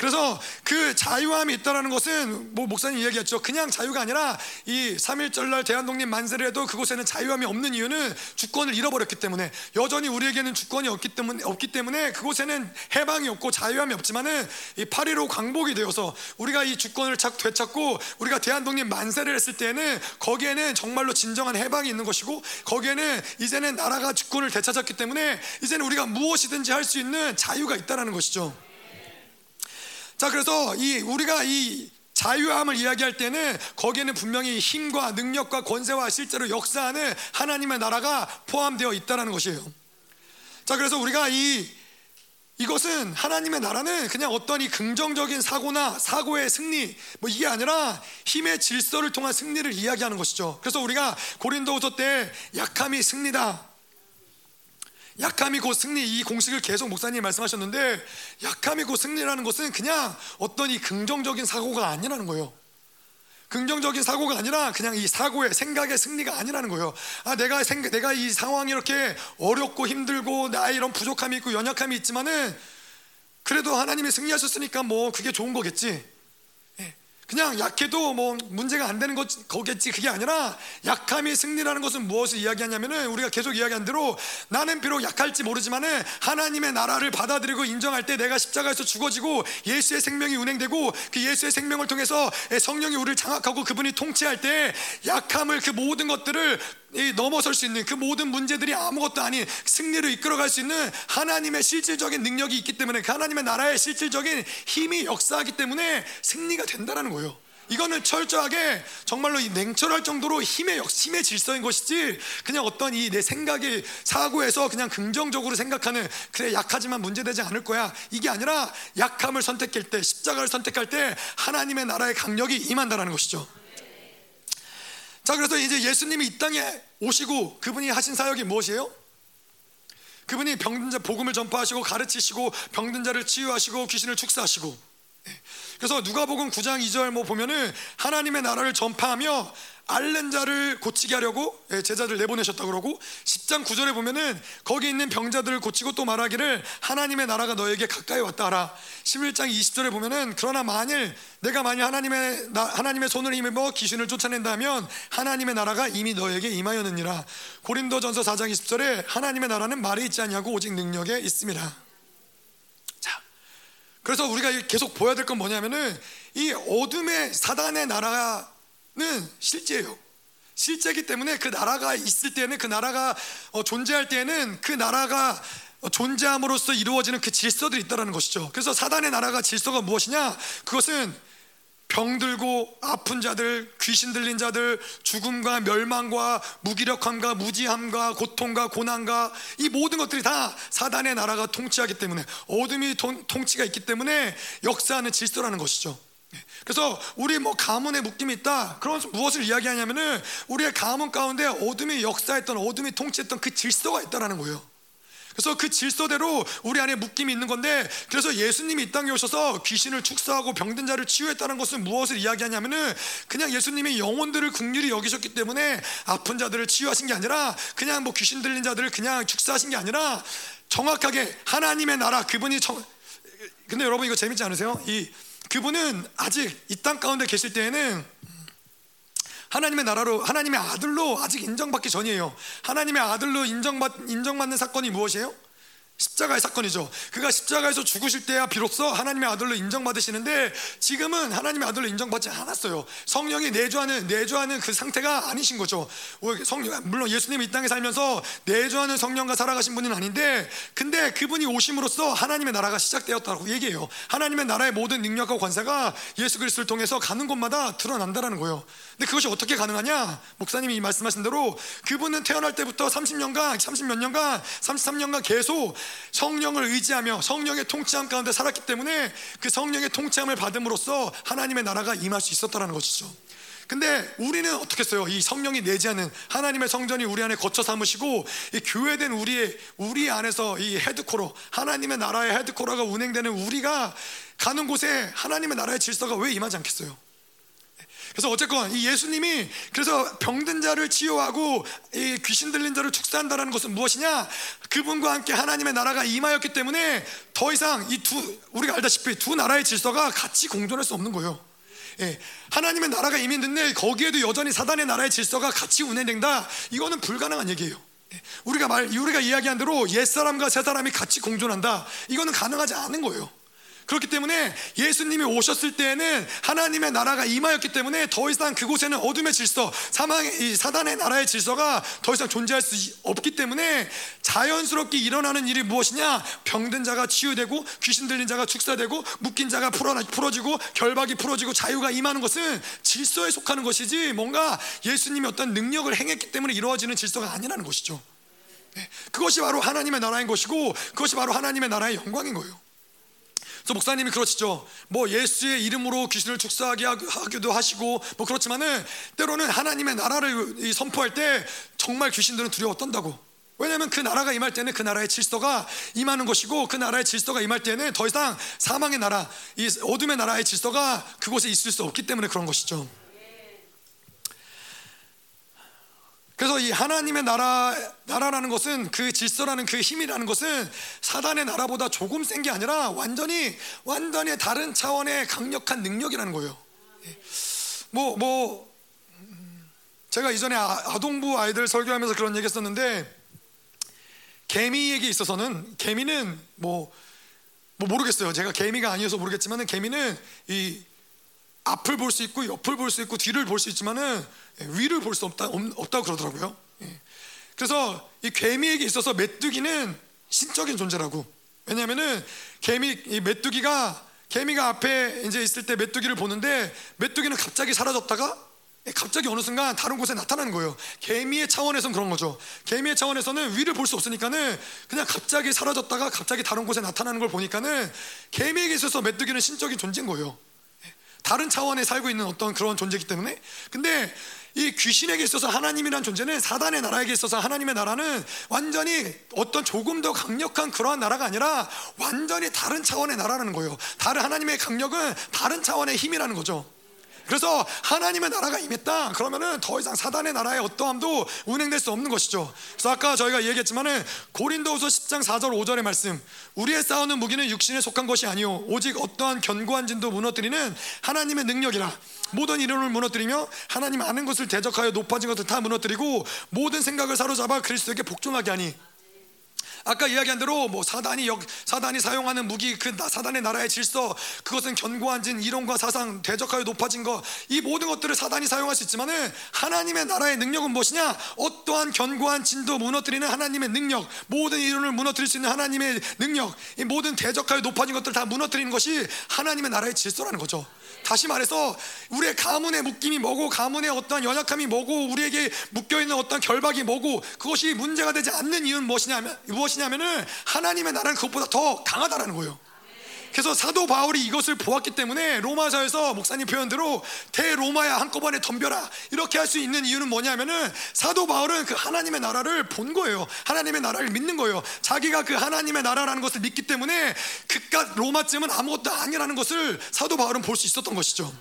그래서 그 자유함이 있다라는 것은 뭐 목사님 이야기했죠. 그냥 자유가 아니라 이 3.1절날 대한독립 만세를 해도 그곳에는 자유함이 없는 이유는 주권을 잃어버렸기 때문에 여전히 우리에게는 주권이 없기 때문에 없기 때문에 그곳에는 해방이 없고 자유함이 없지만은 이 8.15 광복이 되어서 우리가 이 주권을 착 되찾고 우리가 대한독립 만세를 했을 때는 거기에는 정말로 진정한 해방이 있는 것이고 거기에는 이제는 나라가 주권을 되찾았기 때문에 이제는 우리가 무엇이든지 할 수 있는 자유가 있다라는 것이죠. 자, 그래서 이 우리가 이 자유함을 이야기할 때는 거기에는 분명히 힘과 능력과 권세와 실제로 역사하는 하나님의 나라가 포함되어 있다는 것이에요. 자, 그래서 우리가 이 이것은 하나님의 나라는 그냥 어떤 이 긍정적인 사고나 사고의 승리 뭐 이게 아니라 힘의 질서를 통한 승리를 이야기하는 것이죠. 그래서 우리가 고린도후서 때 약함이 승리다. 약함이 곧 승리 이 공식을 계속 목사님이 말씀하셨는데 약함이 곧 승리라는 것은 그냥 어떤 이 긍정적인 사고가 아니라는 거예요. 긍정적인 사고가 아니라 그냥 이 사고의 생각의 승리가 아니라는 거예요. 아 내가 생 내가 이 상황이 이렇게 어렵고 힘들고 나 이런 부족함이 있고 연약함이 있지만은 그래도 하나님이 승리하셨으니까 뭐 그게 좋은 거겠지. 그냥 약해도 뭐 문제가 안 되는 것 거겠지. 그게 아니라 약함이 승리라는 것은 무엇을 이야기하냐면은 우리가 계속 이야기한 대로 나는 비록 약할지 모르지만은 하나님의 나라를 받아들이고 인정할 때 내가 십자가에서 죽어지고 예수의 생명이 운행되고 그 예수의 생명을 통해서 성령이 우리를 장악하고 그분이 통치할 때 약함을 그 모든 것들을 넘어설 수 있는 그 모든 문제들이 아무것도 아닌 승리로 이끌어갈 수 있는 하나님의 실질적인 능력이 있기 때문에 그 하나님의 나라의 실질적인 힘이 역사하기 때문에 승리가 된다는 거예요. 이거는 철저하게 정말로 이 냉철할 정도로 힘의 역, 힘의 질서인 것이지 그냥 어떤 이 내 생각이 사고에서 그냥 긍정적으로 생각하는 그래 약하지만 문제되지 않을 거야 이게 아니라 약함을 선택할 때 십자가를 선택할 때 하나님의 나라의 강력이 임한다는 것이죠. 자, 그래서 이제 예수님이 이 땅에 오시고 그분이 하신 사역이 무엇이에요? 그분이 병든 자 복음을 전파하시고 가르치시고 병든 자를 치유하시고 귀신을 축사하시고 예. 그래서 누가복음 9장 2절 뭐 보면은 하나님의 나라를 전파하며 앓는 자를 고치게 하려고 예, 제자들 내보내셨다 그러고 10장 9절에 보면은 거기 있는 병자들을 고치고 또 말하기를 하나님의 나라가 너에게 가까이 왔다 하라. 11장 20절에 보면은 그러나 만일 내가 만일 하나님의 나, 하나님의 손을 힘입어 귀신을 쫓아낸다면 하나님의 나라가 이미 너에게 임하였느니라. 고린도전서 4장 20절에 하나님의 나라는 말에 있지 않냐고 오직 능력에 있습니다 그래서 우리가 계속 보여야 될 건 뭐냐면은 이 어둠의 사단의 나라는 실제예요. 실제이기 때문에 그 나라가 있을 때는 그 나라가 어, 존재할 때는 그 나라가 존재함으로써 이루어지는 그 질서들이 있다는 것이죠. 그래서 사단의 나라가 질서가 무엇이냐? 그것은 병들고 아픈 자들, 귀신 들린 자들, 죽음과 멸망과 무기력함과 무지함과 고통과 고난과 이 모든 것들이 다 사단의 나라가 통치하기 때문에 어둠이 통치가 있기 때문에 역사하는 질서라는 것이죠. 그래서 우리 뭐 가문에 묶임이 있다. 그런 무엇을 이야기하냐면은 우리의 가문 가운데 어둠이 역사했던 어둠이 통치했던 그 질서가 있다라는 거예요. 그래서 그 질서대로 우리 안에 묶임이 있는 건데 그래서 예수님이 이 땅에 오셔서 귀신을 축사하고 병든 자를 치유했다는 것은 무엇을 이야기하냐면은 그냥 예수님이 영혼들을 국률이 여기셨기 때문에 아픈 자들을 치유하신 게 아니라 그냥 뭐 귀신 들린 자들을 그냥 축사하신 게 아니라 정확하게 하나님의 나라 그분이 정 근데 여러분 이거 재밌지 않으세요? 이 그분은 아직 이 땅 가운데 계실 때에는 하나님의 나라로 하나님의 아들로 아직 인정받기 전이에요. 하나님의 아들로 인정받 인정받는 사건이 무엇이에요? 십자가의 사건이죠. 그가 십자가에서 죽으실 때야 비로소 하나님의 아들로 인정받으시는데 지금은 하나님의 아들로 인정받지 않았어요. 성령이 내주하는 내주하는 그 상태가 아니신 거죠. 성령 물론 예수님이 이 땅에 살면서 내주하는 성령과 살아가신 분은 아닌데 근데 그분이 오심으로써 하나님의 나라가 시작되었다고 얘기해요. 하나님의 나라의 모든 능력과 권세가 예수 그리스도를 통해서 가는 곳마다 드러난다라는 거예요. 근데 그것이 어떻게 가능하냐? 목사님이 말씀하신 대로 그분은 태어날 때부터 30년간 30몇 년간 33년간 계속 성령을 의지하며 성령의 통치함 가운데 살았기 때문에 그 성령의 통치함을 받음으로써 하나님의 나라가 임할 수 있었다는 것이죠. 근데 우리는 어떻게 했어요? 이 성령이 내지 않은 하나님의 성전이 우리 안에 거쳐 삼으시고 이 교회된 우리의 우리 안에서 이 헤드코러 하나님의 나라의 헤드코러가 운행되는 우리가 가는 곳에 하나님의 나라의 질서가 왜 임하지 않겠어요? 그래서 어쨌건 이 예수님이 그래서 병든 자를 치유하고 이 귀신 들린 자를 축사한다는 것은 무엇이냐? 그분과 함께 하나님의 나라가 임하였기 때문에 더 이상 이 두 우리가 알다시피 두 나라의 질서가 같이 공존할 수 없는 거예요. 예, 하나님의 나라가 이미 있는데 거기에도 여전히 사단의 나라의 질서가 같이 운행된다. 이거는 불가능한 얘기예요. 예, 우리가 말 우리가 이야기한 대로 옛 사람과 새 사람이 같이 공존한다. 이거는 가능하지 않은 거예요. 그렇기 때문에 예수님이 오셨을 때에는 하나님의 나라가 임하였기 때문에 더 이상 그곳에는 어둠의 질서, 사망의 사단의 나라의 질서가 더 이상 존재할 수 없기 때문에 자연스럽게 일어나는 일이 무엇이냐? 병든 자가 치유되고 귀신 들린 자가 축사되고 묶인 자가 풀어지고 결박이 풀어지고 자유가 임하는 것은 질서에 속하는 것이지 뭔가 예수님이 어떤 능력을 행했기 때문에 이루어지는 질서가 아니라는 것이죠. 네, 그것이 바로 하나님의 나라인 것이고 그것이 바로 하나님의 나라의 영광인 거예요. 그래서 목사님이 그러시죠. 뭐 예수의 이름으로 귀신을 축사하게 하기도 하시고 뭐 그렇지만은 때로는 하나님의 나라를 선포할 때 정말 귀신들은 두려워 떤다고. 왜냐하면 그 나라가 임할 때는 그 나라의 질서가 임하는 것이고 그 나라의 질서가 임할 때는 더 이상 사망의 나라, 이 어둠의 나라의 질서가 그곳에 있을 수 없기 때문에 그런 것이죠. 그래서 이 하나님의 나라 나라라는 것은 그 질서라는 그 힘이라는 것은 사단의 나라보다 조금 센 게 아니라 완전히 완전히 다른 차원의 강력한 능력이라는 거예요. 뭐뭐 뭐 제가 이전에 아, 동부 아이들 설교하면서 그런 얘기했었는데 개미에게 있어서는 개미는 뭐, 뭐 모르겠어요. 제가 개미가 아니어서 모르겠지만은 개미는 이 앞을 볼 수 있고 옆을 볼 수 있고 뒤를 볼 수 있지만은 위를 볼 수 없다 없다고 그러더라고요. 예. 그래서 이 개미에게 있어서 메뚜기는 신적인 존재라고. 왜냐하면은 개미 이 메뚜기가 개미가 앞에 이제 있을 때 메뚜기를 보는데 메뚜기는 갑자기 사라졌다가 갑자기 어느 순간 다른 곳에 나타나는 거예요. 개미의 차원에서는 그런 거죠. 개미의 차원에서는 위를 볼 수 없으니까는 그냥 갑자기 사라졌다가 갑자기 다른 곳에 나타나는 걸 보니까는 개미에게 있어서 메뚜기는 신적인 존재인 거예요. 다른 차원에 살고 있는 어떤 그런 존재이기 때문에 근데 이 귀신에게 있어서 하나님이란 존재는 사단의 나라에게 있어서 하나님의 나라는 완전히 어떤 조금 더 강력한 그러한 나라가 아니라 완전히 다른 차원의 나라라는 거예요. 다른 하나님의 강력은 다른 차원의 힘이라는 거죠. 그래서 하나님의 나라가 임했다. 그러면은 더 이상 사단의 나라의 어떠함도 운행될 수 없는 것이죠. 그래서 아까 저희가 얘기했지만은 고린도후서 10장 4절 5절의 말씀. 우리의 싸우는 무기는 육신에 속한 것이 아니요 오직 어떠한 견고한 진도 무너뜨리는 하나님의 능력이라. 모든 이론을 무너뜨리며 하나님 아는 것을 대적하여 높아진 것을 다 무너뜨리고 모든 생각을 사로잡아 그리스도에게 복종하게 하니 아까 이야기한 대로 뭐 사단이 역, 사단이 사용하는 무기 그 사단의 나라의 질서 그것은 견고한 진 이론과 사상 대적하여 높아진 것 이 모든 것들을 사단이 사용할 수 있지만은 하나님의 나라의 능력은 무엇이냐? 어떠한 견고한 진도 무너뜨리는 하나님의 능력 모든 이론을 무너뜨릴 수 있는 하나님의 능력 이 모든 대적하여 높아진 것들을 다 무너뜨리는 것이 하나님의 나라의 질서라는 거죠 다시 말해서 우리의 가문의 묶임이 뭐고 가문의 어떤 연약함이 뭐고 우리에게 묶여 있는 어떤 결박이 뭐고 그것이 문제가 되지 않는 이유는 무엇이냐면 무엇이냐면은 하나님의 나라는 그것보다 더 강하다라는 거예요. 그래서 사도 바울이 이것을 보았기 때문에 로마서에서 목사님 표현대로 대로마야 한꺼번에 덤벼라 이렇게 할 수 있는 이유는 뭐냐면은 사도 바울은 그 하나님의 나라를 본 거예요. 하나님의 나라를 믿는 거예요. 자기가 그 하나님의 나라라는 것을 믿기 때문에 그깟 로마쯤은 아무것도 아니라는 것을 사도 바울은 볼 수 있었던 것이죠.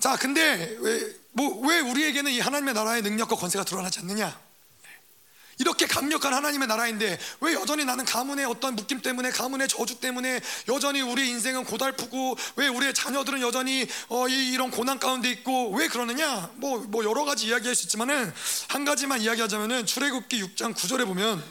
자, 근데 왜, 뭐, 왜 우리에게는 이 하나님의 나라의 능력과 권세가 드러나지 않느냐? 이렇게 강력한 하나님의 나라인데 왜 여전히 나는 가문의 어떤 묶임 때문에 가문의 저주 때문에 여전히 우리 인생은 고달프고 왜 우리의 자녀들은 여전히 어, 이, 런 고난 가운데 있고 왜 그러느냐 뭐, 뭐 여러 가지 이야기할 수 있지만은 한 가지만 이야기하자면은 출애굽기 6장 9절에 보면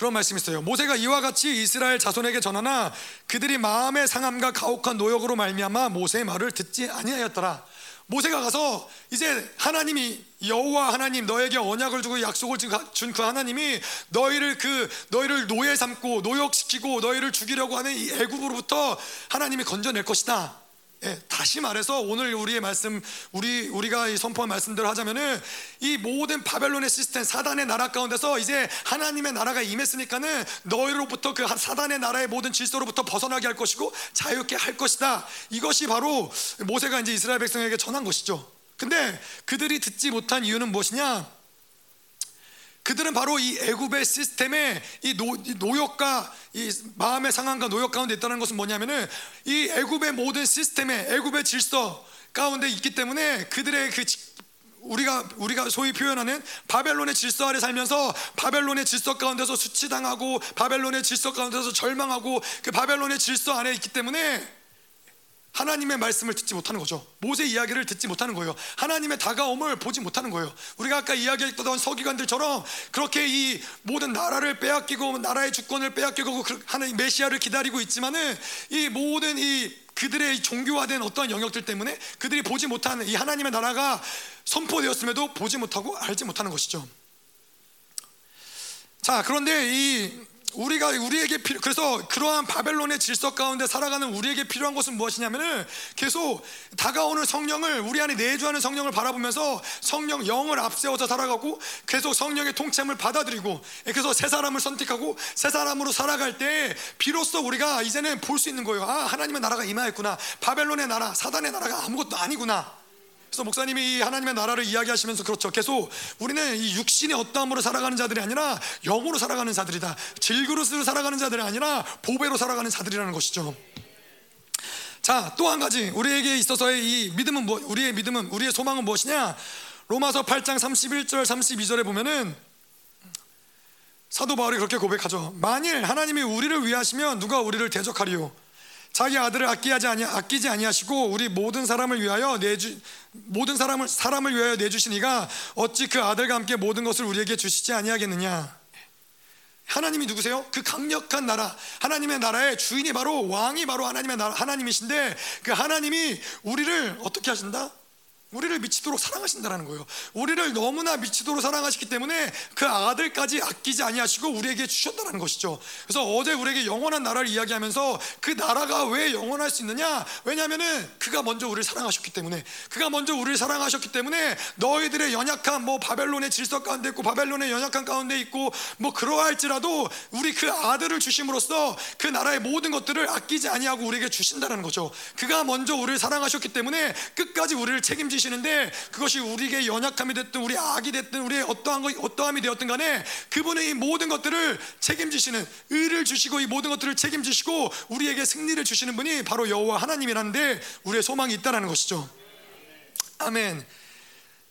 그런 말씀이 있어요. 모세가 이와 같이 이스라엘 자손에게 전하나 그들이 마음의 상함과 가혹한 노역으로 말미암아 모세의 말을 듣지 아니하였더라. 모세가 가서 이제 하나님이 여호와 하나님 너에게 언약을 주고 약속을 준 그 하나님이 너희를 그 너희를 노예 삼고 노역시키고 너희를 죽이려고 하는 이 애굽으로부터 하나님이 건져낼 것이다. 예, 다시 말해서 오늘 우리의 말씀, 우리 우리가 선포한 말씀대로 하자면은 이 모든 바벨론의 시스템, 사단의 나라 가운데서 이제 하나님의 나라가 임했으니까는 너희로부터 그 사단의 나라의 모든 질서로부터 벗어나게 할 것이고 자유롭게 할 것이다. 이것이 바로 모세가 이제 이스라엘 백성에게 전한 것이죠. 근데 그들이 듣지 못한 이유는 무엇이냐? 그들은 바로 이 애굽의 시스템에 이, 노역과 이 마음의 상황과 노역 가운데 있다는 것은 뭐냐면은 이 애굽의 모든 시스템에 애굽의 질서 가운데 있기 때문에 그들의 그 우리가 우리가 소위 표현하는 바벨론의 질서 아래 살면서 바벨론의 질서 가운데서 수치당하고 바벨론의 질서 가운데서 절망하고 그 바벨론의 질서 안에 있기 때문에 하나님의 말씀을 듣지 못하는 거죠. 모세 이야기를 듣지 못하는 거예요. 하나님의 다가옴을 보지 못하는 거예요. 우리가 아까 이야기했던 서기관들처럼 그렇게 이 모든 나라를 빼앗기고 나라의 주권을 빼앗기고 그 하는 메시아를 기다리고 있지만은 이 모든 이 그들의 종교화된 어떤 영역들 때문에 그들이 보지 못하는 이 하나님의 나라가 선포되었음에도 보지 못하고 알지 못하는 것이죠. 자, 그런데 이 우리가 우리에게 필요 그래서 그러한 바벨론의 질서 가운데 살아가는 우리에게 필요한 것은 무엇이냐면은 계속 다가오는 성령을 우리 안에 내주하는 성령을 바라보면서 성령 영을 앞세워서 살아가고 계속 성령의 통치함을 받아들이고 그래서 새 사람을 선택하고 새 사람으로 살아갈 때 비로소 우리가 이제는 볼 수 있는 거예요. 아 하나님의 나라가 임하였구나. 바벨론의 나라, 사단의 나라가 아무것도 아니구나. 그래서 목사님이 이 하나님의 나라를 이야기하시면서 그렇죠. 계속 우리는 이 육신의 어떠함으로 살아가는 자들이 아니라 영으로 살아가는 자들이다. 질그릇으로 살아가는 자들이 아니라 보배로 살아가는 자들이라는 것이죠. 자, 또 한 가지 우리에게 있어서의 이 믿음은 뭐 우리의 믿음은 우리의 소망은 무엇이냐? 로마서 8장 31절 32절에 보면은 사도 바울이 그렇게 고백하죠. 만일 하나님이 우리를 위하시면 누가 우리를 대적하리요? 자기 아들을 아끼지 아니 아끼지 아니하시고 우리 모든 사람을 위하여 내주 모든 사람을 사람을 위하여 내주시니가 어찌 그 아들과 함께 모든 것을 우리에게 주시지 아니하겠느냐? 하나님이 누구세요? 그 강력한 나라, 하나님의 나라의 주인이 바로 왕이 바로 하나님의 나라, 하나님이신데 그 하나님이 우리를 어떻게 하신다? 우리를 미치도록 사랑하신다는 거예요. 우리를 너무나 미치도록 사랑하시기 때문에 그 아들까지 아끼지 아니하시고 우리에게 주셨다는 것이죠. 그래서 어제 우리에게 영원한 나라를 이야기하면서 그 나라가 왜 영원할 수 있느냐? 왜냐하면은 그가 먼저 우리를 사랑하셨기 때문에 그가 먼저 우리를 사랑하셨기 때문에 너희들의 연약한 뭐 바벨론의 질서 가운데 있고 바벨론의 연약한 가운데 있고 뭐 그러할지라도 우리 그 아들을 주심으로써 그 나라의 모든 것들을 아끼지 아니하고 우리에게 주신다는 거죠. 그가 먼저 우리를 사랑하셨기 때문에 끝까지 우리를 책임지 주시는데 그것이 우리에게 연약함이 됐든 우리 악이 됐든 우리의 어떠한 것 어떠함이 되었든 간에 그분의 이 모든 것들을 책임지시는 의를 주시고 이 모든 것들을 책임지시고 우리에게 승리를 주시는 분이 바로 여호와 하나님이라는데 우리의 소망이 있다라는 것이죠. 아멘.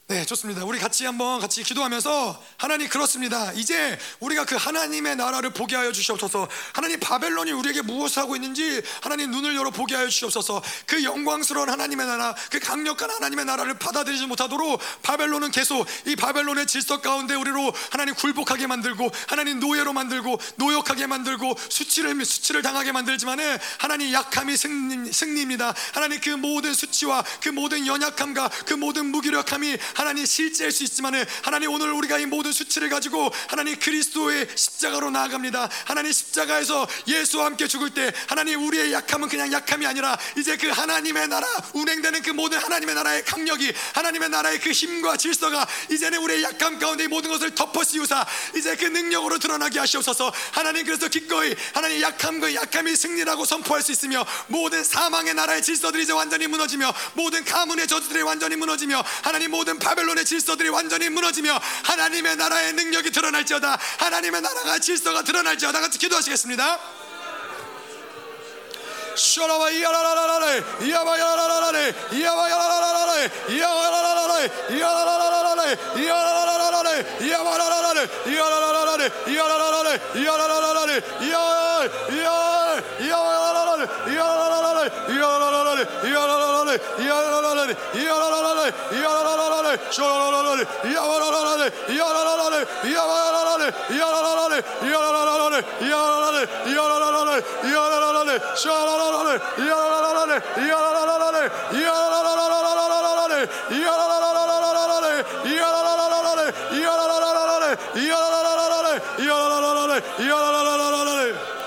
네, 좋습니다. 우리 같이 한번 같이 기도하면서 하나님 그렇습니다. 이제 우리가 그 하나님의 나라를 보게 하여 주시옵소서. 하나님 바벨론이 우리에게 무엇을 하고 있는지 하나님 눈을 열어 보게 하여 주시옵소서. 그 영광스러운 하나님의 나라, 그 강력한 하나님의 나라를 받아들이지 못하도록 바벨론은 계속 이 바벨론의 질서 가운데 우리로 하나님 굴복하게 만들고 하나님 노예로 만들고 노역하게 만들고 수치를 수치를 당하게 만들지만은 하나님 약함이 승리, 승리입니다. 하나님 그 모든 수치와 그 모든 연약함과 그 모든 무기력함이 하나님 실제할 수 있지만은 하나님 오늘 우리가 이 모든 수치를 가지고 하나님 그리스도의 십자가로 나아갑니다. 하나님 십자가에서 예수와 함께 죽을 때 하나님 우리의 약함은 그냥 약함이 아니라 이제 그 하나님의 나라 운행되는 그 모든 하나님의 나라의 강력이 하나님의 나라의 그 힘과 질서가 이제는 우리의 약함 가운데 모든 것을 덮어 씌우사 이제 그 능력으로 드러나게 하시옵소서. 하나님 그래서 기꺼이 하나님 약함과 약함이 승리라고 선포할 수 있으며 모든 사망의 나라의 질서들이 이제 완전히 무너지며 모든 가문의 저주들이 완전히 무너지며 하나님 모든 바벨론의 질서들이 완전히 무너지며 하나님의 나라의 능력이 드러날지어다. 하나님의 나라가 질서가 드러날지어다. 같이 기도하시겠습니다. 쇼라와 이야라라라라레 이야바야라라라레 이야바야라라라레 이야바야라라라레 이야라라라라레 이야라라라라레 이야바라라라레 이야라라라레 이야라라라레 이야라라라레 이야 이야 ショロロロレヤワロロロレヤロロロレヤワロロレヤロロロレヤロロロレヤロロレヤロロロレヤロロロレショロロロレヤロロロレヤロロロレヤロロロロロロレヤロロロロロレヤロロロロレヤロロロロレヤロロロロレヤロロロロレヤロロロロレ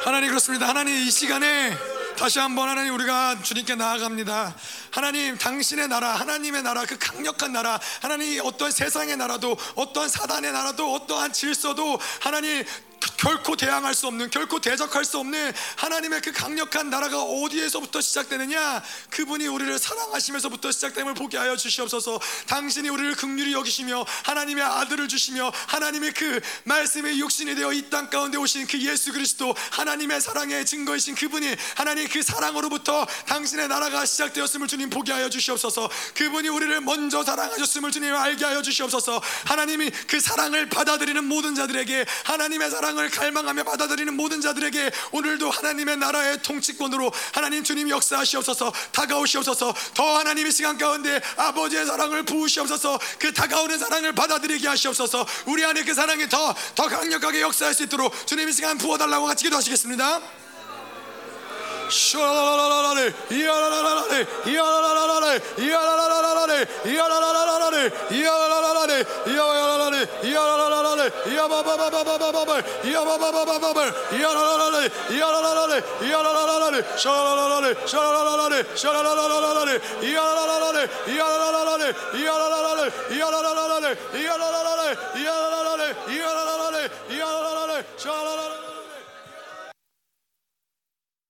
하나님 그렇습니 다. 하나님 이 시간에 다시 한번 하나님 우리가 주님께 나아갑니다. 하나님 당신의 나라, 하나님의 나라, 그 강력한 나라, 하나님 어떤 세상의 나라도, 어떤 사단의 나라도, 어떠한 질서도 하나님 결코 대항할 수 없는 결코 대적할 수 없는 하나님의 그 강력한 나라가 어디에서부터 시작되느냐? 그분이 우리를 사랑하시면서부터 시작됨을 보게 하여 주시옵소서. 당신이 우리를 극률히 여기시며 하나님의 아들을 주시며 하나님의 그 말씀의 육신이 되어 이 땅 가운데 오신 그 예수 그리스도 하나님의 사랑의 증거이신 그분이 하나님 그 사랑으로부터 당신의 나라가 시작되었음을 주님 보게 하여 주시옵소서. 그분이 우리를 먼저 사랑하셨음을 주님 알게 하여 주시옵소서. 하나님이 그 사랑을 받아들이는 모든 자들에게 하나님의 사랑을 갈망하며 받아들이는 모든 자들에게 오늘도 하나님의 나라의 통치권으로 하나님 주님 역사하시옵소서 다가오시옵소서 더 하나님의 시간 가운데 아버지의 사랑을 부으시옵소서 그 다가오는 사랑을 받아들이게 하시옵소서 우리 안에 그 사랑이 더, 더 강력하게 역사할 수 있도록 주님의 시간 부어달라고 같이 기도하시겠습니다 Shalala